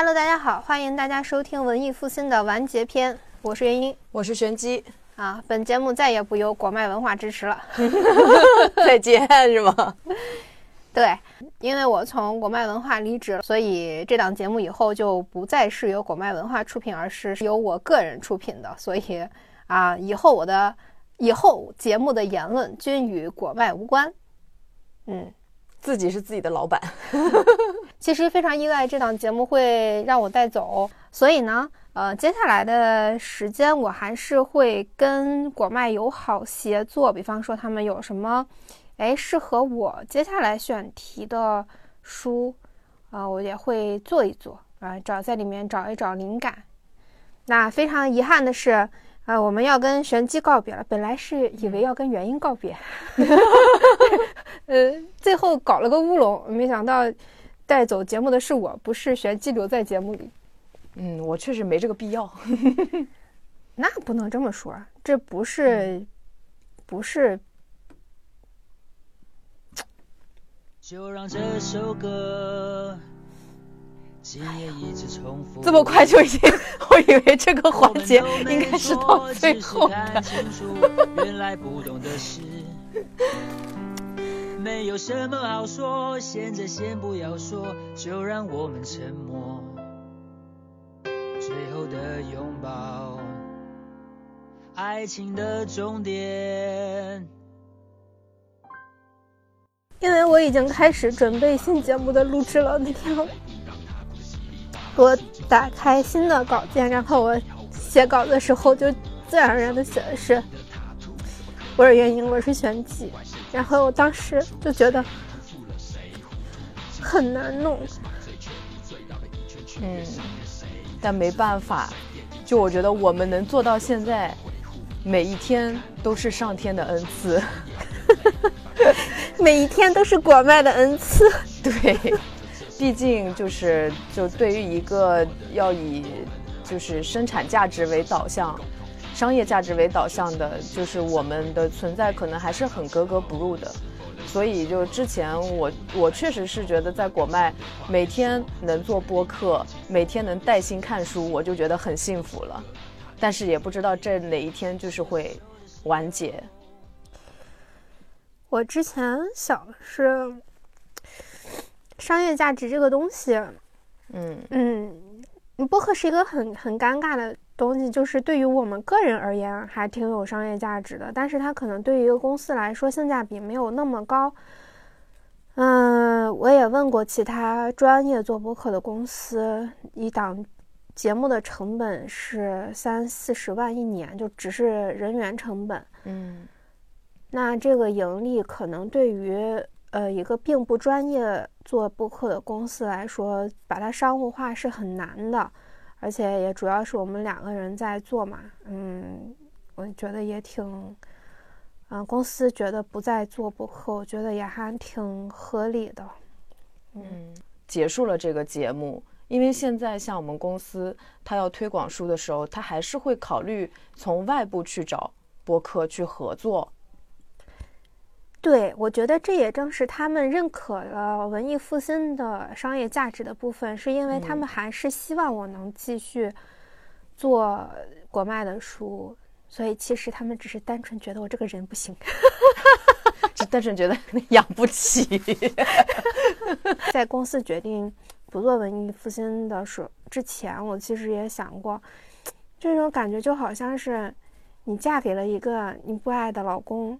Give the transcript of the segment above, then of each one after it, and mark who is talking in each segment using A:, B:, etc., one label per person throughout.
A: Hello，大家好，欢迎大家收听文艺复兴的完结篇，我是元英，
B: 我是玄机
A: 啊。本节目再也不由果麦文化支持了，
B: 再见是吗？
A: 对，因为我从果麦文化离职，所以这档节目以后就不再是由果麦文化出品，而是由我个人出品的。所以啊，以后我的以后节目的言论均与果麦无关。嗯，
B: 自己是自己的老板。
A: 其实非常意外，这档节目会让我带走，所以呢，呃，接下来的时间我还是会跟果麦友好协作，比方说他们有什么。哎，适合我接下来选题的书，啊，我也会做一做啊，找在里面找一找灵感。那非常遗憾的是，啊，我们要跟玄机告别了。本来是以为要跟元英告别，呃，最后搞了个乌龙，没想到带走节目的是我，不是玄机留在节目里。
B: 嗯，我确实没这个必要。
A: 那不能这么说，这不是，不是。
B: 就让这首歌。这么快就已经，我以为这个环节应该是到最后的。原来不懂的事，没有什么好说，现在先不要说，就让我们沉默。最后的拥抱，爱情的终点。
A: 因为我已经开始准备新节目的录制了。那天我打开新的稿件，然后我写稿的时候就自然而然的写的是“我是元英，我是玄机”，然后我当时就觉得很难弄。
B: 嗯，但没办法，就我觉得我们能做到现在，每一天都是上天的恩赐。
A: 每一天都是果麦的恩赐。
B: 对，毕竟就是就对于一个要以就是生产价值为导向、商业价值为导向的，就是我们的存在可能还是很格格不入的。所以就之前我我确实是觉得在果麦每天能做播客，每天能带薪看书，我就觉得很幸福了。但是也不知道这哪一天就是会完结。
A: 我之前想是，商业价值这个东西，嗯嗯，播客是一个很很尴尬的东西，就是对于我们个人而言还挺有商业价值的，但是它可能对于一个公司来说性价比没有那么高。嗯，我也问过其他专业做播客的公司，一档节目的成本是三四十万一年，就只是人员成本，嗯。那这个盈利可能对于呃一个并不专业做播客的公司来说，把它商务化是很难的，而且也主要是我们两个人在做嘛，嗯，我觉得也挺，嗯，公司觉得不再做播客，我觉得也还挺合理的，
B: 嗯，结束了这个节目，因为现在像我们公司，他要推广书的时候，他还是会考虑从外部去找播客去合作。
A: 对，我觉得这也正是他们认可了文艺复兴的商业价值的部分，是因为他们还是希望我能继续做国卖的书，所以其实他们只是单纯觉得我这个人不行，
B: 只单纯觉得 养不起。
A: 在公司决定不做文艺复兴的时之前，我其实也想过，这种感觉就好像是你嫁给了一个你不爱的老公。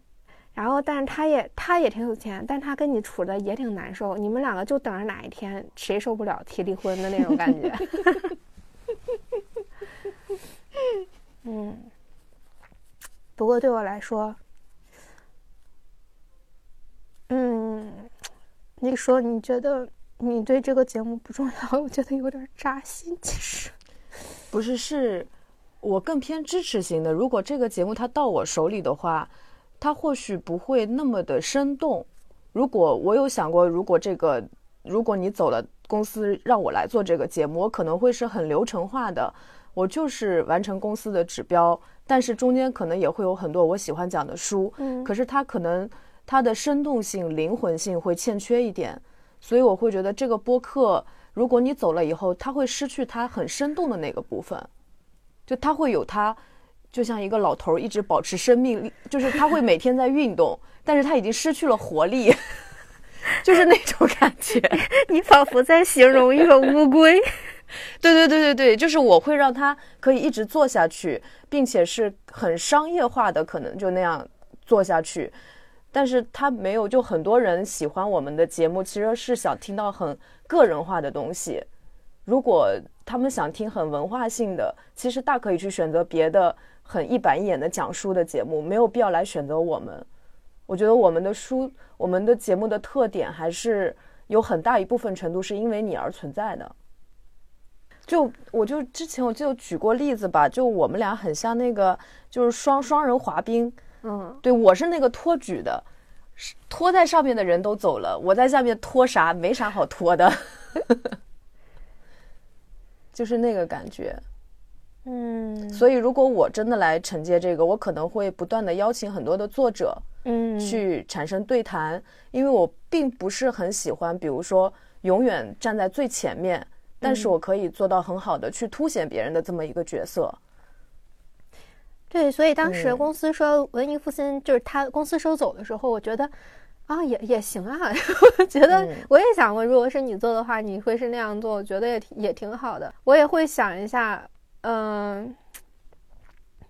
A: 然后，但是他也他也挺有钱，但他跟你处的也挺难受。你们两个就等着哪一天谁受不了提离婚的那种感觉。嗯，不过对我来说，嗯，你说你觉得你对这个节目不重要，我觉得有点扎心。其实
B: 不是，是我更偏支持型的。如果这个节目它到我手里的话。它或许不会那么的生动。如果我有想过，如果这个，如果你走了，公司让我来做这个节目，我可能会是很流程化的，我就是完成公司的指标，但是中间可能也会有很多我喜欢讲的书。嗯，可是它可能它的生动性、灵魂性会欠缺一点，所以我会觉得这个播客。如果你走了以后，它会失去它很生动的那个部分，就它会有他，就像一个老头一直保持生命力，就是他会每天在运动，但是他已经失去了活力，就是那种感觉。
A: 你仿佛在形容一个乌龟。
B: 对对对对对，就是我会让他可以一直做下去，并且是很商业化的，可能就那样做下去。但是他没有，就很多人喜欢我们的节目，其实是想听到很个人化的东西。如果他们想听很文化性的，其实大可以去选择别的很一板一眼的讲书的节目，没有必要来选择我们。我觉得我们的书，我们的节目的特点还是有很大一部分程度是因为你而存在的。就我就之前我就举过例子吧，就我们俩很像那个就是双双人滑冰。嗯，对，我是那个托举的，托在上面的人都走了，我在下面拖啥？没啥好拖的，就是那个感觉。嗯，所以如果我真的来承接这个，我可能会不断的邀请很多的作者，嗯，去产生对谈，因为我并不是很喜欢，比如说永远站在最前面，但是我可以做到很好的去凸显别人的这么一个角色。
A: 对，所以当时公司说文艺复兴就是他公司收走的时候，我觉得啊也也行啊，我觉得我也想过，如果是你做的话，你会是那样做，我觉得也挺也挺好的。我也会想一下，嗯，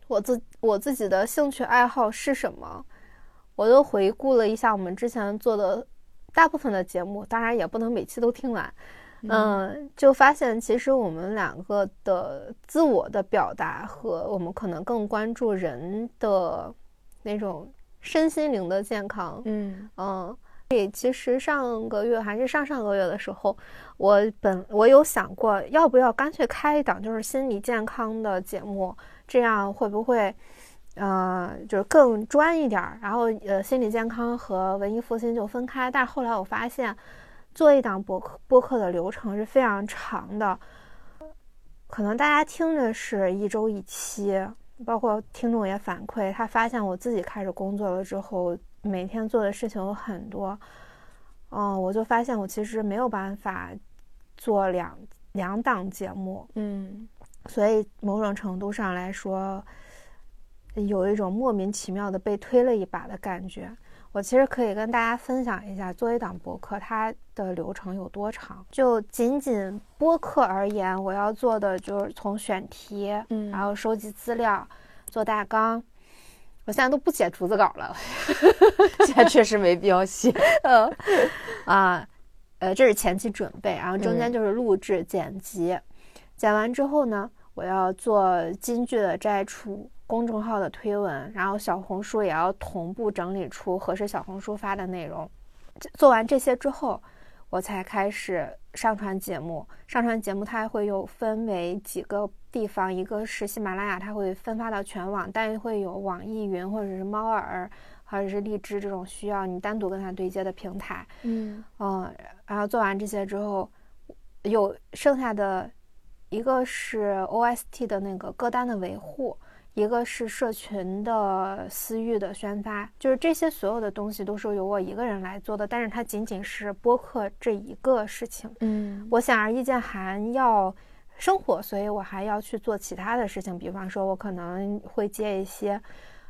A: 我自我自己的兴趣爱好是什么，我都回顾了一下我们之前做的大部分的节目，当然也不能每期都听完。嗯，就发现其实我们两个的自我的表达和我们可能更关注人的那种身心灵的健康。嗯嗯，所以其实上个月还是上上个月的时候，我本我有想过要不要干脆开一档就是心理健康的节目，这样会不会呃就是更专一点儿？然后呃心理健康和文艺复兴就分开。但是后来我发现。做一档播客，播客的流程是非常长的，可能大家听着是一周一期，包括听众也反馈，他发现我自己开始工作了之后，每天做的事情有很多，嗯，我就发现我其实没有办法做两两档节目，嗯，所以某种程度上来说，有一种莫名其妙的被推了一把的感觉。我其实可以跟大家分享一下，做一档播客它的流程有多长。就仅仅播客而言，我要做的就是从选题，嗯，然后收集资料，做大纲。我现在都不写逐字稿了，
B: 现在确实没必要写。
A: 嗯，啊，呃，这是前期准备，然后中间就是录制、剪辑。剪完之后呢，我要做金句的摘出。公众号的推文，然后小红书也要同步整理出合适小红书发的内容。做完这些之后，我才开始上传节目。上传节目它会有分为几个地方，一个是喜马拉雅，它会分发到全网，但会有网易云或者是猫耳或者是荔枝这种需要你单独跟它对接的平台。嗯嗯，然后做完这些之后，有剩下的一个是 OST 的那个歌单的维护。一个是社群的私域的宣发，就是这些所有的东西都是由我一个人来做的，但是它仅仅是播客这一个事情。嗯，我显而易见还要生活，所以我还要去做其他的事情，比方说我可能会接一些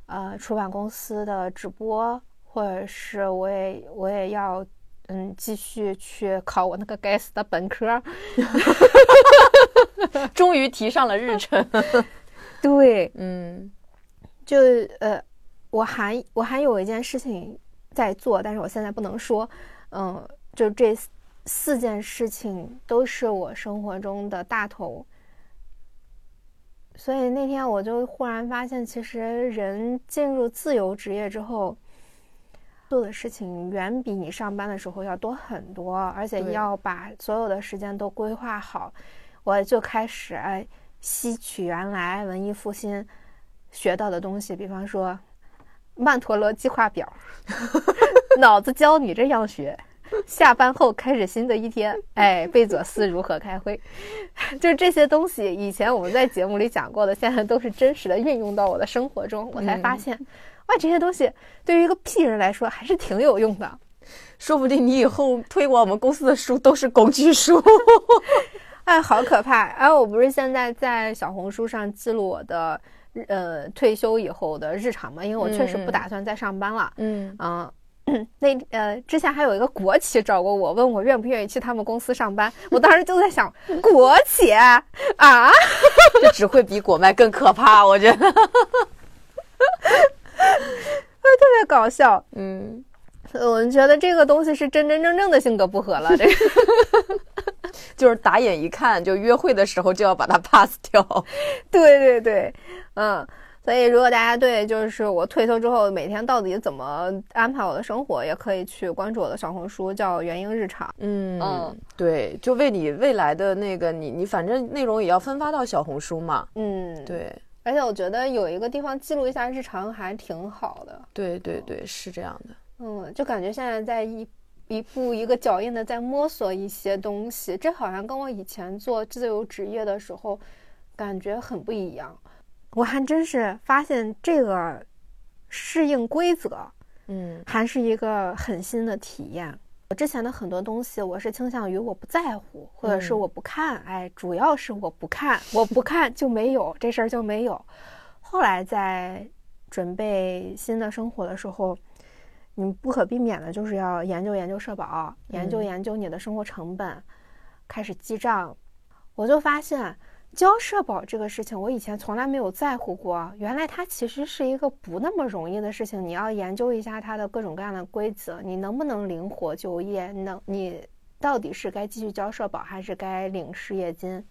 A: 呃出版公司的直播，或者是我也我也要嗯继续去考我那个该死的本科，
B: 终于提上了日程。
A: 对，嗯，就呃，我还我还有一件事情在做，但是我现在不能说，嗯，就这四件事情都是我生活中的大头，所以那天我就忽然发现，其实人进入自由职业之后，做的事情远比你上班的时候要多很多，而且要把所有的时间都规划好，我就开始哎。吸取原来文艺复兴学到的东西，比方说曼陀罗计划表，脑子教你这样学。下班后开始新的一天，哎，贝佐斯如何开会，就是这些东西。以前我们在节目里讲过的，现在都是真实的运用到我的生活中。我才发现，哇，这些东西对于一个屁人来说还是挺有用的。
B: 说不定你以后推广我们公司的书都是工具书。
A: 哎，好可怕！哎，我不是现在在小红书上记录我的呃退休以后的日常嘛，因为我确实不打算再上班了。嗯嗯。那呃，之前还有一个国企找过我，问我愿不愿意去他们公司上班。我当时就在想，国企啊，
B: 这只会比果麦更可怕，我觉得，特
A: 别搞笑。嗯，我觉得这个东西是真真正正的性格不合了。这个
B: 就是打眼一看，就约会的时候就要把它 pass 掉。
A: 对对对，嗯。所以，如果大家对就是我退休之后每天到底怎么安排我的生活，也可以去关注我的小红书，叫“元婴日常”。
B: 嗯嗯，对，就为你未来的那个你，你反正内容也要分发到小红书嘛。嗯，对。
A: 而且我觉得有一个地方记录一下日常还挺好的。
B: 对对对，是这样的。
A: 嗯，就感觉现在在一一步一个脚印的在摸索一些东西，这好像跟我以前做自由职业的时候感觉很不一样。我还真是发现这个适应规则，嗯，还是一个很新的体验。我之前的很多东西，我是倾向于我不在乎，或者是我不看，哎，主要是我不看，我不看就没有这事儿就没有。后来在准备新的生活的时候，你不可避免的就是要研究研究社保，研究研究你的生活成本，开始记账，我就发现。交社保这个事情，我以前从来没有在乎过。原来它其实是一个不那么容易的事情，你要研究一下它的各种各样的规则，你能不能灵活就业？能你到底是该继续交社保，还是该领失业金？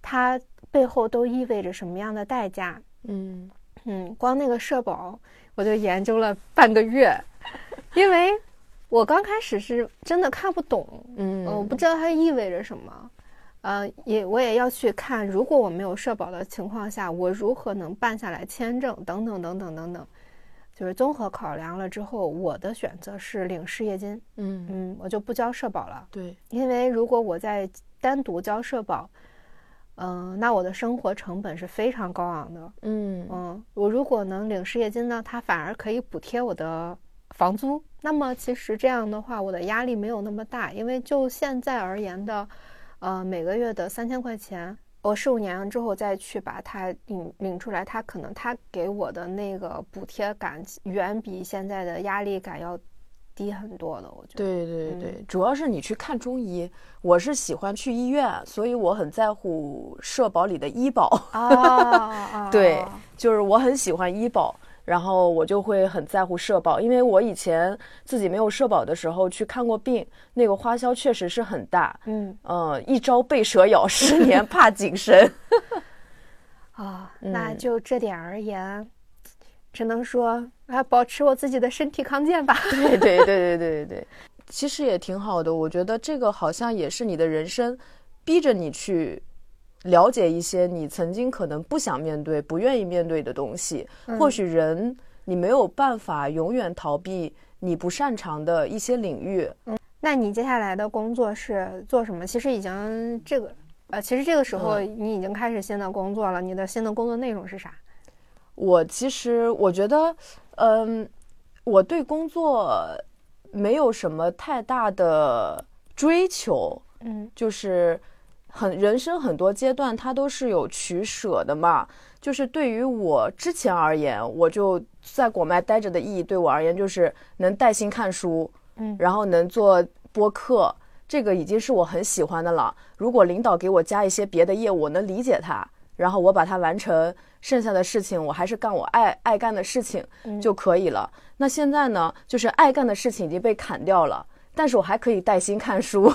A: 它背后都意味着什么样的代价？嗯嗯，光那个社保我就研究了半个月，因为我刚开始是真的看不懂，嗯，我不知道它意味着什么。呃，也我也要去看，如果我没有社保的情况下，我如何能办下来签证等等等等等等，就是综合考量了之后，我的选择是领失业金。嗯嗯，我就不交社保了。
B: 对，
A: 因为如果我在单独交社保，嗯，那我的生活成本是非常高昂的。嗯嗯，我如果能领失业金呢，它反而可以补贴我的房租。那么其实这样的话，我的压力没有那么大，因为就现在而言的。呃，每个月的三千块钱，我十五年之后再去把它领领出来，它可能它给我的那个补贴感远比现在的压力感要低很多的。我觉得，
B: 对对对对，主要是你去看中医，我是喜欢去医院，所以我很在乎社保里的医保。啊，对，就是我很喜欢医保。然后我就会很在乎社保，因为我以前自己没有社保的时候去看过病，那个花销确实是很大。嗯呃，一朝被蛇咬，十年 怕井绳。
A: 啊，那就这点而言，只能说啊，保持我自己的身体康健吧。
B: 对对对对对对对，其实也挺好的。我觉得这个好像也是你的人生，逼着你去。了解一些你曾经可能不想面对、不愿意面对的东西。或许人你没有办法永远逃避你不擅长的一些领域。
A: 嗯，那你接下来的工作是做什么？其实已经这个，呃，其实这个时候你已经开始新的工作了。你的新的工作内容是啥？
B: 我其实我觉得，嗯，我对工作没有什么太大的追求。嗯，就是。很人生很多阶段，它都是有取舍的嘛。就是对于我之前而言，我就在果麦待着的意义，对我而言就是能带薪看书，嗯，然后能做播客，这个已经是我很喜欢的了。如果领导给我加一些别的业务，我能理解他，然后我把它完成，剩下的事情我还是干我爱爱干的事情就可以了。那现在呢，就是爱干的事情已经被砍掉了。但是我还可以带薪看书，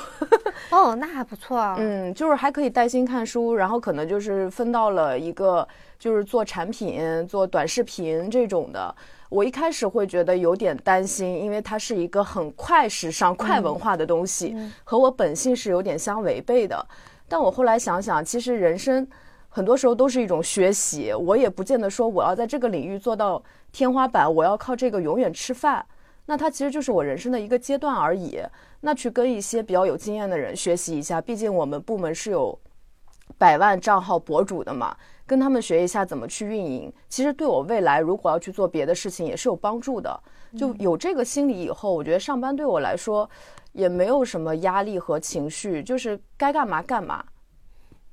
A: 哦，那还不错啊。
B: 嗯，就是还可以带薪看书，然后可能就是分到了一个就是做产品、做短视频这种的。我一开始会觉得有点担心，因为它是一个很快时尚、快文化的东西，和我本性是有点相违背的。但我后来想想，其实人生很多时候都是一种学习，我也不见得说我要在这个领域做到天花板，我要靠这个永远吃饭。那它其实就是我人生的一个阶段而已。那去跟一些比较有经验的人学习一下，毕竟我们部门是有百万账号博主的嘛，跟他们学一下怎么去运营，其实对我未来如果要去做别的事情也是有帮助的。就有这个心理以后，我觉得上班对我来说也没有什么压力和情绪，就是该干嘛干嘛。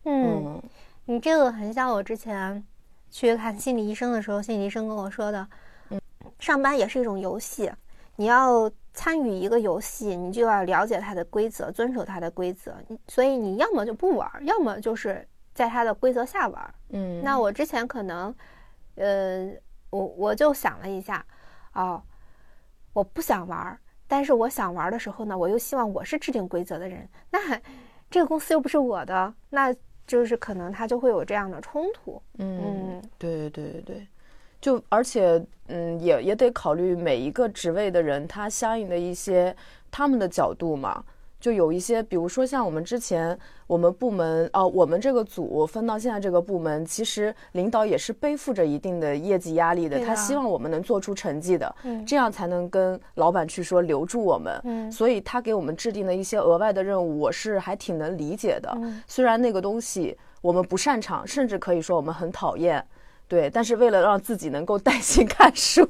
A: 嗯，你这个很像我之前去看心理医生的时候，心理医生跟我说的，嗯，上班也是一种游戏，你要参与一个游戏，你就要了解它的规则，遵守它的规则，所以你要么就不玩，要么就是在它的规则下玩。
B: 嗯，
A: 那我之前可能，呃，我我就想了一下，哦，我不想玩，但是我想玩的时候呢，我又希望我是制定规则的人，那这个公司又不是我的，那。就是可能他就会有这样的冲突，
B: 嗯，对对对对对，就而且嗯也也得考虑每一个职位的人他相应的一些他们的角度嘛。就有一些，比如说像我们之前我们部门哦，我们这个组分到现在这个部门，其实领导也是背负着一定的业绩压力的，他希望我们能做出成绩的，这样才能跟老板去说留住我们。嗯，所以他给我们制定的一些额外的任务，我是还挺能理解的。虽然那个东西我们不擅长，甚至可以说我们很讨厌，对，但是为了让自己能够 带薪看书。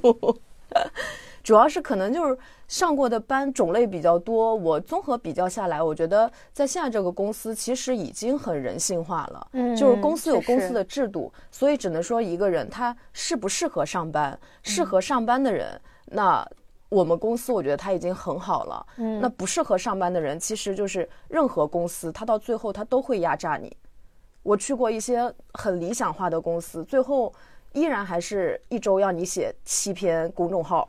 B: 主要是可能就是上过的班种类比较多，我综合比较下来，我觉得在现在这个公司其实已经很人性化了。嗯，就是公司有公司的制度，所以只能说一个人他适不适合上班，适合上班的人，那我们公司我觉得他已经很好了。嗯，那不适合上班的人，其实就是任何公司，他到最后他都会压榨你。我去过一些很理想化的公司，最后依然还是一周要你写七篇公众号。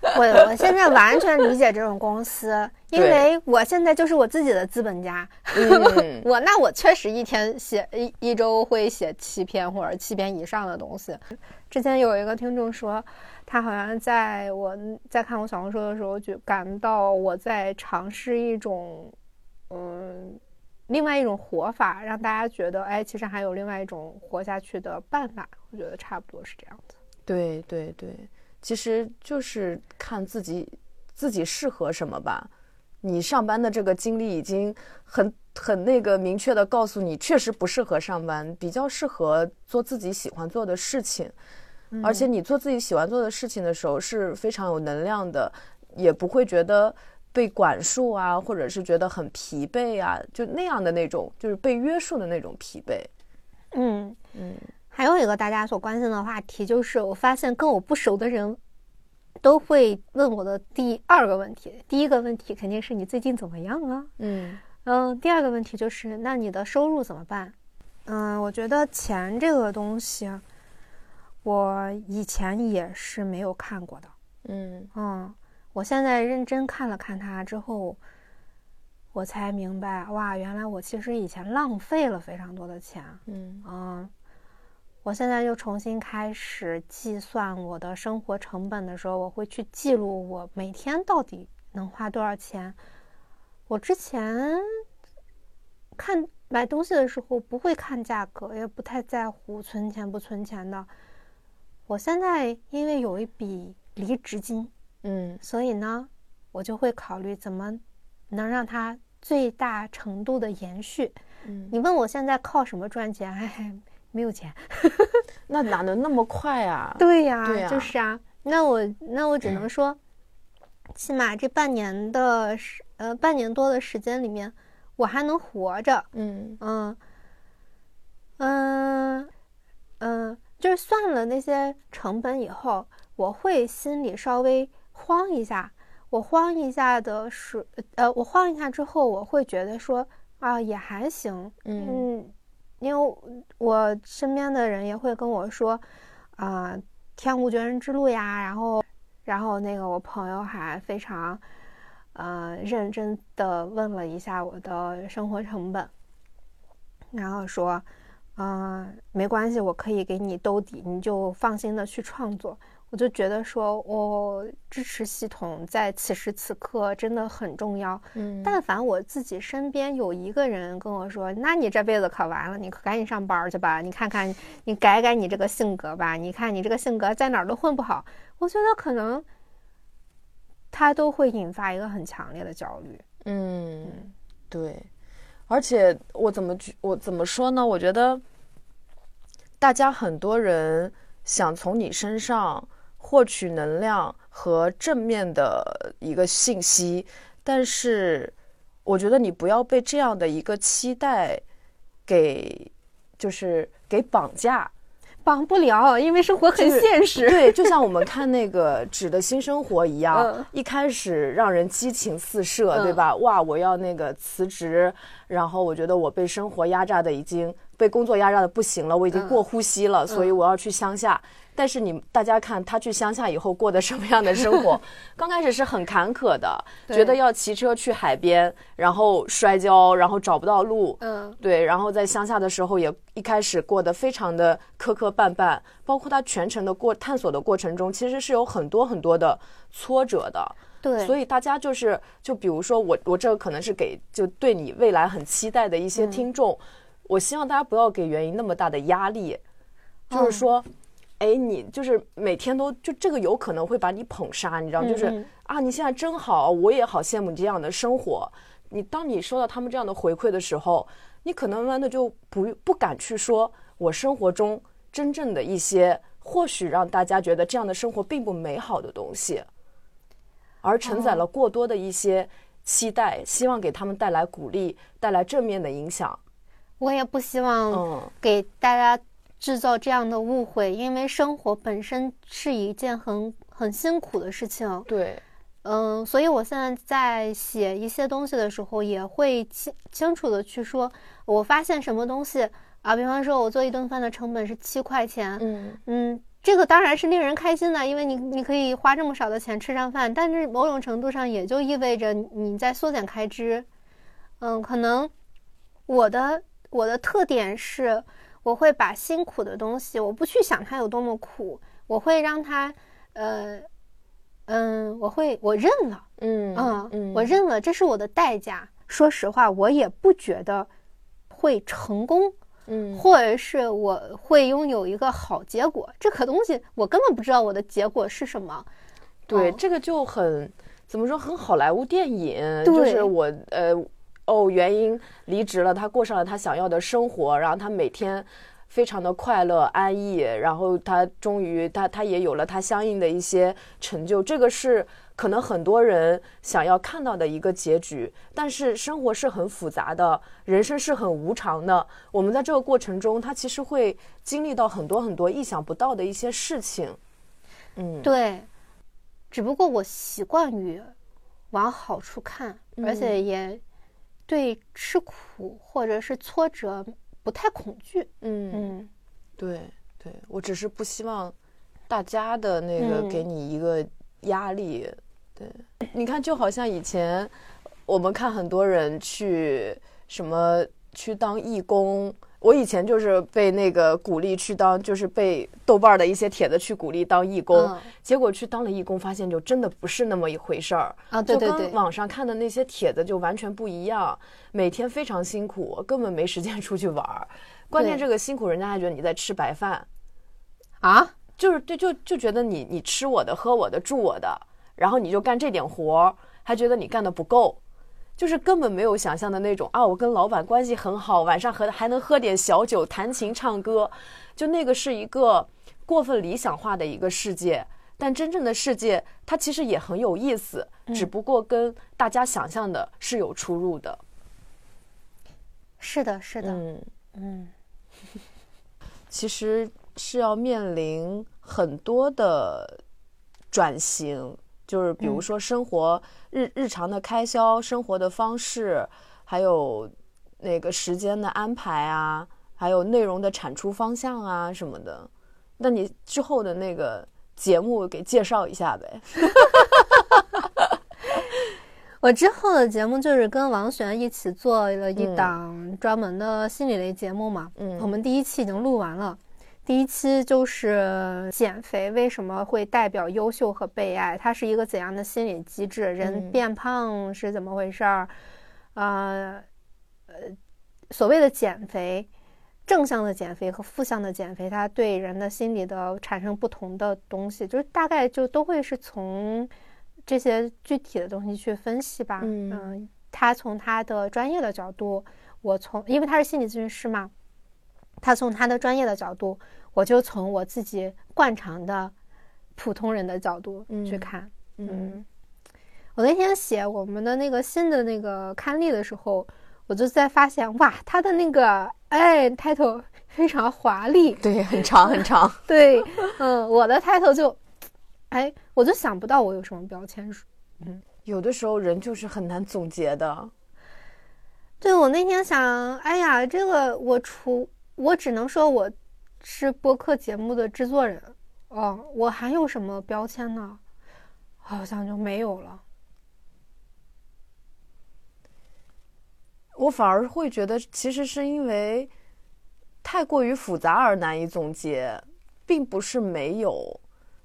A: 我我现在完全理解这种公司，因为我现在就是我自己的资本家。我那我确实一天写一一周会写七篇或者七篇以上的东西。之前有一个听众说，他好像在我在看我小红书的时候，就感到我在尝试一种嗯另外一种活法，让大家觉得哎，其实还有另外一种活下去的办法。我觉得差不多是这样子。
B: 对对对。其实就是看自己自己适合什么吧。你上班的这个经历已经很很那个明确的告诉你，确实不适合上班，比较适合做自己喜欢做的事情。而且你做自己喜欢做的事情的时候是非常有能量的，也不会觉得被管束啊，或者是觉得很疲惫啊，就那样的那种，就是被约束的那种疲惫。
A: 嗯嗯。还有一个大家所关心的话题，就是我发现跟我不熟的人都会问我的第二个问题。第一个问题肯定是你最近怎么样啊？嗯嗯。第二个问题就是那你的收入怎么办？嗯，我觉得钱这个东西，我以前也是没有看过的。嗯嗯，我现在认真看了看它之后，我才明白，哇，原来我其实以前浪费了非常多的钱。嗯嗯。我现在又重新开始计算我的生活成本的时候，我会去记录我每天到底能花多少钱。我之前看买东西的时候不会看价格，也不太在乎存钱不存钱的。我现在因为有一笔离职金，嗯，所以呢，我就会考虑怎么能让它最大程度的延续。嗯，你问我现在靠什么赚钱？哎。没有钱，
B: 那哪能那么快啊？
A: 对呀，就是啊。那我那我只能说，起码这半年的时呃半年多的时间里面，我还能活着。嗯嗯嗯嗯，就是算了那些成本以后，我会心里稍微慌一下。我慌一下的是，呃，我慌一下之后，我会觉得说啊，也还行。嗯。因为我身边的人也会跟我说，啊，天无绝人之路呀。然后，然后那个我朋友还非常，呃，认真的问了一下我的生活成本，然后说，嗯，没关系，我可以给你兜底，你就放心的去创作。我就觉得说，我支持系统在此时此刻真的很重要。嗯，但凡我自己身边有一个人跟我说，那你这辈子可完了，你赶紧上班去吧，你看看你改改你这个性格吧，你看你这个性格在哪儿都混不好。我觉得可能他都会引发一个很强烈的焦虑。
B: 嗯，对，而且我怎么我怎么说呢？我觉得大家很多人想从你身上获取能量和正面的一个信息，但是我觉得你不要被这样的一个期待给就是给绑架。
A: 绑不了，因为生活很现实。
B: 对，就像我们看那个《纸的新生活》一样，一开始让人激情四射，对吧？哇，我要那个辞职，然后我觉得我被生活压榨的已经被工作压榨的不行了，我已经过呼吸了，所以我要去乡下。但是你大家看他去乡下以后过的什么样的生活？刚开始是很坎坷的，觉得要骑车去海边，然后摔跤，然后找不到路。嗯，对，然后在乡下的时候也一开始过得非常的磕磕绊绊，包括他全程的过探索的过程中，其实是有很多很多的挫折的。
A: 对，
B: 所以大家就是就比如说我我这个可能是给就对你未来很期待的一些听众，我希望大家不要给原因那么大的压力，就是说。哎，你就是每天都就这个有可能会把你捧杀，你知道就是啊，你现在真好，我也好羡慕你这样的生活。你当你收到他们这样的回馈的时候，你可能慢慢的就不不敢去说我生活中真正的一些或许让大家觉得这样的生活并不美好的东西，而承载了过多的一些期待，希望给他们带来鼓励，带来正面的影响。
A: 我也不希望给大家。制造这样的误会，因为生活本身是一件很很辛苦的事情。
B: 对，
A: 嗯，所以我现在在写一些东西的时候，也会清清楚的去说，我发现什么东西啊，比方说我做一顿饭的成本是七块钱，嗯嗯，这个当然是令人开心的，因为你你可以花这么少的钱吃上饭，但是某种程度上也就意味着你在缩减开支。嗯，可能我的我的特点是。我会把辛苦的东西，我不去想它有多么苦，我会让它，呃，嗯，我会我认了，嗯嗯，我认了，这是我的代价。说实话，我也不觉得会成功，嗯，或者是我会拥有一个好结果。这个东西我根本不知道我的结果是什么。
B: 对，这个就很怎么说，很好莱坞电影，就是我呃。哦，原因离职了，他过上了他想要的生活，然后他每天非常的快乐安逸，然后他终于他他也有了他相应的一些成就，这个是可能很多人想要看到的一个结局。但是生活是很复杂的，人生是很无常的，我们在这个过程中，他其实会经历到很多很多意想不到的一些事情。嗯，
A: 对，只不过我习惯于往好处看，而且也。对吃苦或者是挫折不太恐惧，
B: 嗯。嗯，对对，我只是不希望大家的那个给你一个压力，对，你看就好像以前我们看很多人去什么去当义工。我以前就是被那个鼓励去当，就是被豆瓣的一些帖子去鼓励当义工，结果去当了义工，发现就真的不是那么一回事儿
A: 啊！对对对，
B: 网上看的那些帖子就完全不一样，每天非常辛苦，根本没时间出去玩儿。关键这个辛苦，人家还觉得你在吃白饭
A: 啊！
B: 就是对，就就觉得你你吃我的，喝我的，住我的，然后你就干这点活儿，还觉得你干的不够。就是根本没有想象的那种啊！我跟老板关系很好，晚上和还能喝点小酒，弹琴唱歌，就那个是一个过分理想化的一个世界。但真正的世界，它其实也很有意思，只不过跟大家想象的是有出入的。
A: 是的，是的，嗯嗯，
B: 其实是要面临很多的转型。就是比如说生活日日常的开销、生活的方式，还有那个时间的安排啊，还有内容的产出方向啊什么的。那你之后的那个节目给介绍一下呗。
A: 我之后的节目就是跟王璇一起做了一档专门的心理类节目嘛。嗯，我们第一期已经录完了。第一期就是减肥为什么会代表优秀和被爱？它是一个怎样的心理机制？人变胖是怎么回事儿？啊，呃，所谓的减肥，正向的减肥和负向的减肥，它对人的心理的产生不同的东西，就是大概就都会是从这些具体的东西去分析吧。嗯，他从他的专业的角度。我从因为他是心理咨询师嘛，他从他的专业的角度，我就从我自己惯常的普通人的角度去看。嗯，我那天写我们的那个新的那个刊例的时候，我就在发现，哇，他的那个哎 title 非常华丽，
B: 对，很长 很长。
A: 对，嗯，我的 title 就，哎，我就想不到我有什么标签。
B: 嗯，有的时候人就是很难总结的。
A: 对，我那天想，哎呀，这个我除我只能说我是播客节目的制作人，哦，我还有什么标签呢？好像就没有了。
B: 我反而会觉得，其实是因为太过于复杂而难以总结，并不是没有，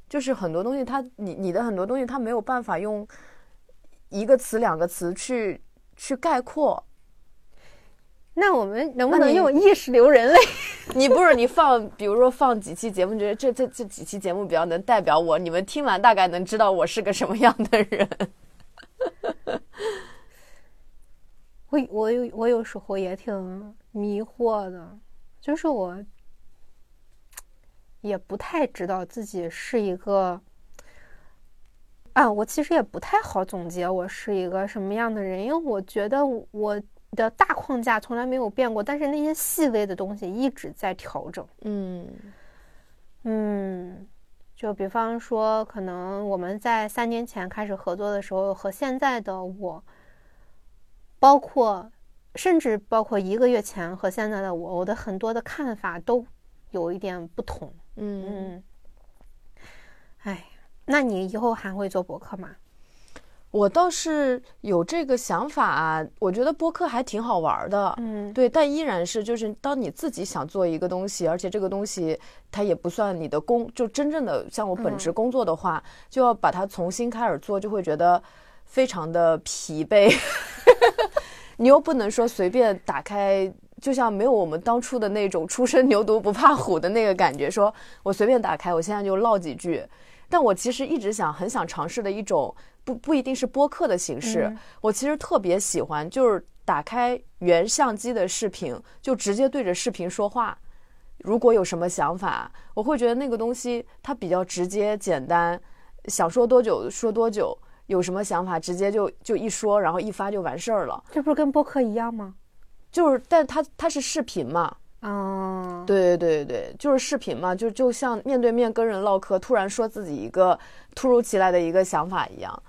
B: 就是很多东西，它你你的很多东西，它没有办法用一个词、两个词去去概括。
A: 那我们能不能用意识流人类？
B: 你不是你放，比如说放几期节目，觉得这这这几期节目比较能代表我，你们听完大概能知道我是个什么样的人。
A: 我我有我有时候也挺迷惑的，就是我也不太知道自己是一个啊，我其实也不太好总结我是一个什么样的人，因为我觉得我。的大框架从来没有变过，但是那些细微的东西一直在调整。嗯嗯，就比方说，可能我们在三年前开始合作的时候，和现在的我，包括甚至包括一个月前和现在的我，我的很多的看法都有一点不同。嗯嗯，哎，那你以后还会做博客吗？
B: 我倒是有这个想法，我觉得播客还挺好玩的，嗯，对，但依然是就是当你自己想做一个东西，而且这个东西它也不算你的工，就真正的像我本职工作的话，就要把它重新开始做，就会觉得非常的疲惫。你又不能说随便打开，就像没有我们当初的那种初生牛犊不怕虎的那个感觉，说我随便打开，我现在就唠几句。但我其实一直想很想尝试的一种。不不一定是播客的形式，我其实特别喜欢，就是打开原相机的视频，就直接对着视频说话。如果有什么想法，我会觉得那个东西它比较直接简单，想说多久说多久，有什么想法直接就就一说，然后一发就完事儿了。
A: 这不是跟播客一样吗？
B: 就是，但它它是视频嘛。哦，对对对对，就是视频嘛，就就像面对面跟人唠嗑，突然说自己一个突如其来的一个想法一样。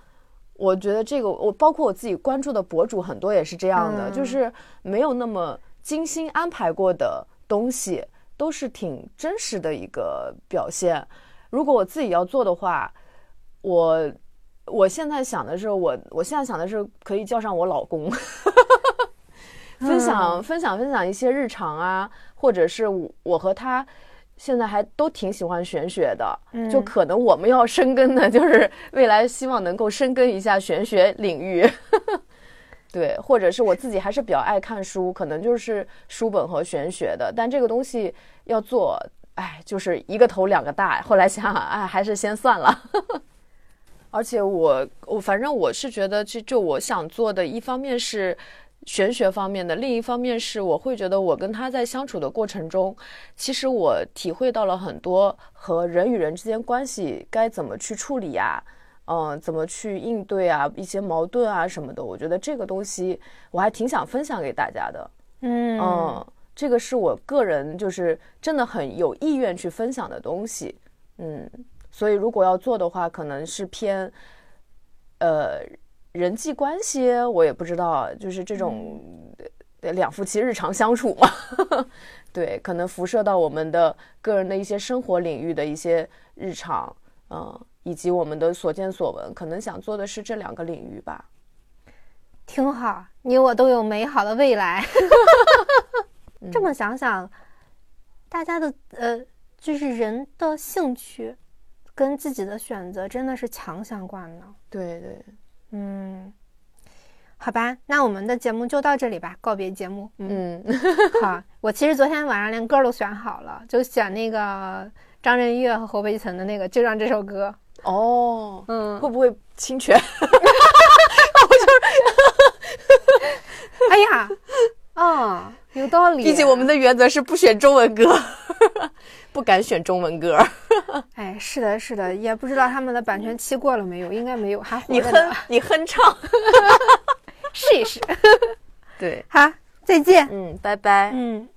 B: 我觉得这个，我包括我自己关注的博主很多也是这样的，就是没有那么精心安排过的东西，都是挺真实的一个表现。如果我自己要做的话，我我现在想的是，我我现在想的是可以叫上我老公，分享分享分享一些日常啊，或者是我和他。现在还都挺喜欢玄学的，就可能我们要深耕的，就是未来希望能够深耕一下玄学领域，对，或者是我自己还是比较爱看书，可能就是书本和玄学的，但这个东西要做，哎，就是一个头两个大。后来想想，哎，还是先算了。而且我我反正我是觉得，就就我想做的，一方面是。玄学方面的，另一方面是我会觉得我跟他在相处的过程中，其实我体会到了很多和人与人之间关系该怎么去处理呀，嗯，怎么去应对啊，一些矛盾啊什么的。我觉得这个东西我还挺想分享给大家的，嗯嗯，这个是我个人就是真的很有意愿去分享的东西，嗯，所以如果要做的话，可能是偏，呃。人际关系我也不知道，就是这种两夫妻日常相处嘛，对，可能辐射到我们的个人的一些生活领域的一些日常，嗯，以及我们的所见所闻，可能想做的是这两个领域吧。
A: 挺好，你我都有美好的未来。这么想想，大家的呃，就是人的兴趣跟自己的选择真的是强相关的。
B: 对对。
A: 嗯，好吧，那我们的节目就到这里吧，告别节目。嗯，好，我其实昨天晚上连歌都选好了，就选那个张震岳和侯佩岑的那个，就让这首歌。
B: 哦，嗯，会不会侵权？
A: 哎呀，哦，啊，有道理。
B: 毕竟我们的原则是不选中文歌，不敢选中文歌。
A: 哎，是的，是的，也不知道他们的版权期过了没有，应该没有，还活
B: 着。你哼，你哼唱，
A: 试一试。
B: 对，
A: 好，再见。
B: 嗯，拜拜。
A: 嗯。